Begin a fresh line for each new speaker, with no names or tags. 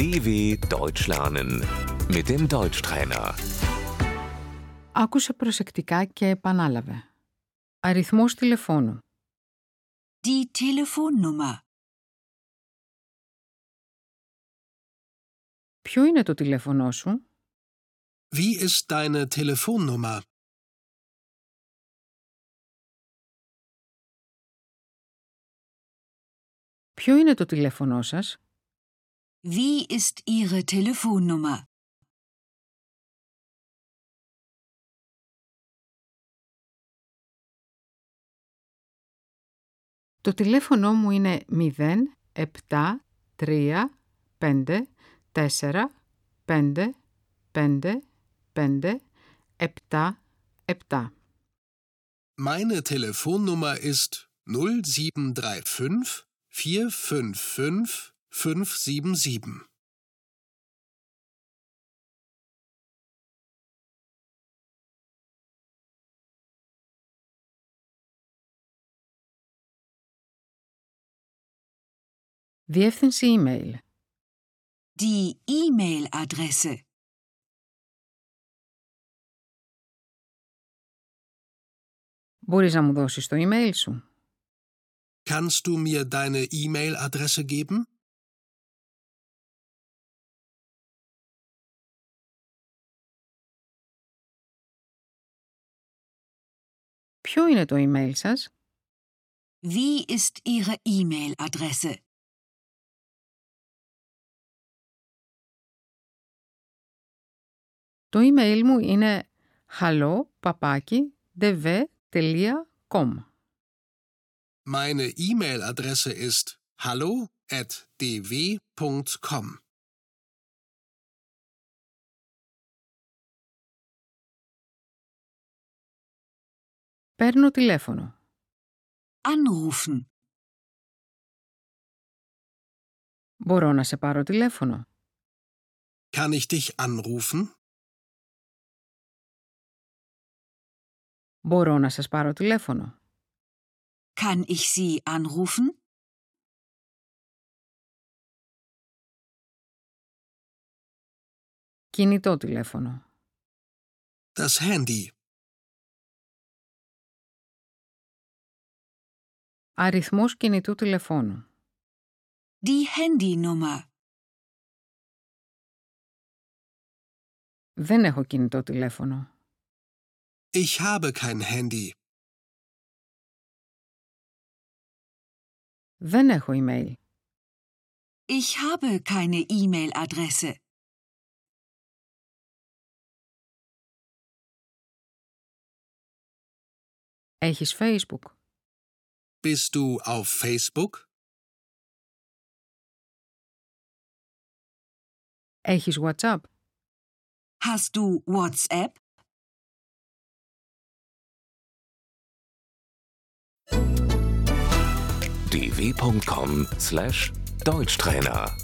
DW Deutsch lernen mit dem Deutschtrainer.
Άκουσε προσεκτικά και επανάλαβε. Αριθμός τηλεφώνου.
Die Telefonnummer.
Ποιο είναι το τηλέφωνό σου;
Wie ist deine Telefonnummer?
Ποιο είναι το τηλέφωνό σας;
Wie ist Ihre Telefonnummer?
Το τηλέφωνό μου είναι 0 7 3 5 4 5 5 5 7 7.
Meine Telefonnummer ist 0735 455 577.
Διεύθυνση email.
Die E-Mail-Adresse.
Μπορείς να μου δώσεις το email σου?
Kannst du mir deine E-Mail-Adresse geben?
Ποιο είναι το email σας?
Wie ist Ihre E-Mail-Adresse?
Το email μου είναι hallo-dv.com
Meine E-Mail-Adresse ist hallo@dw.com.
Παίρνω τηλέφωνο.
Anrufen.
Μπορώ να σε πάρω τηλέφωνο.
Kann ich dich anrufen?
Μπορώ να σας πάρω τηλέφωνο.
Kann ich Sie anrufen?
Κινητό τηλέφωνο.
Das Handy.
Αριθμός κινητού τηλεφώνου.
Die Handynummer.
Δεν έχω κινητό τηλέφωνο.
Ich habe kein Handy.
Δεν έχω email.
Ich habe keine E-Mail-Adresse.
Έχεις facebook.
Bist du auf Facebook?
Έχεις whatsapp.
Hast du WhatsApp?
dw.com/deutschtrainer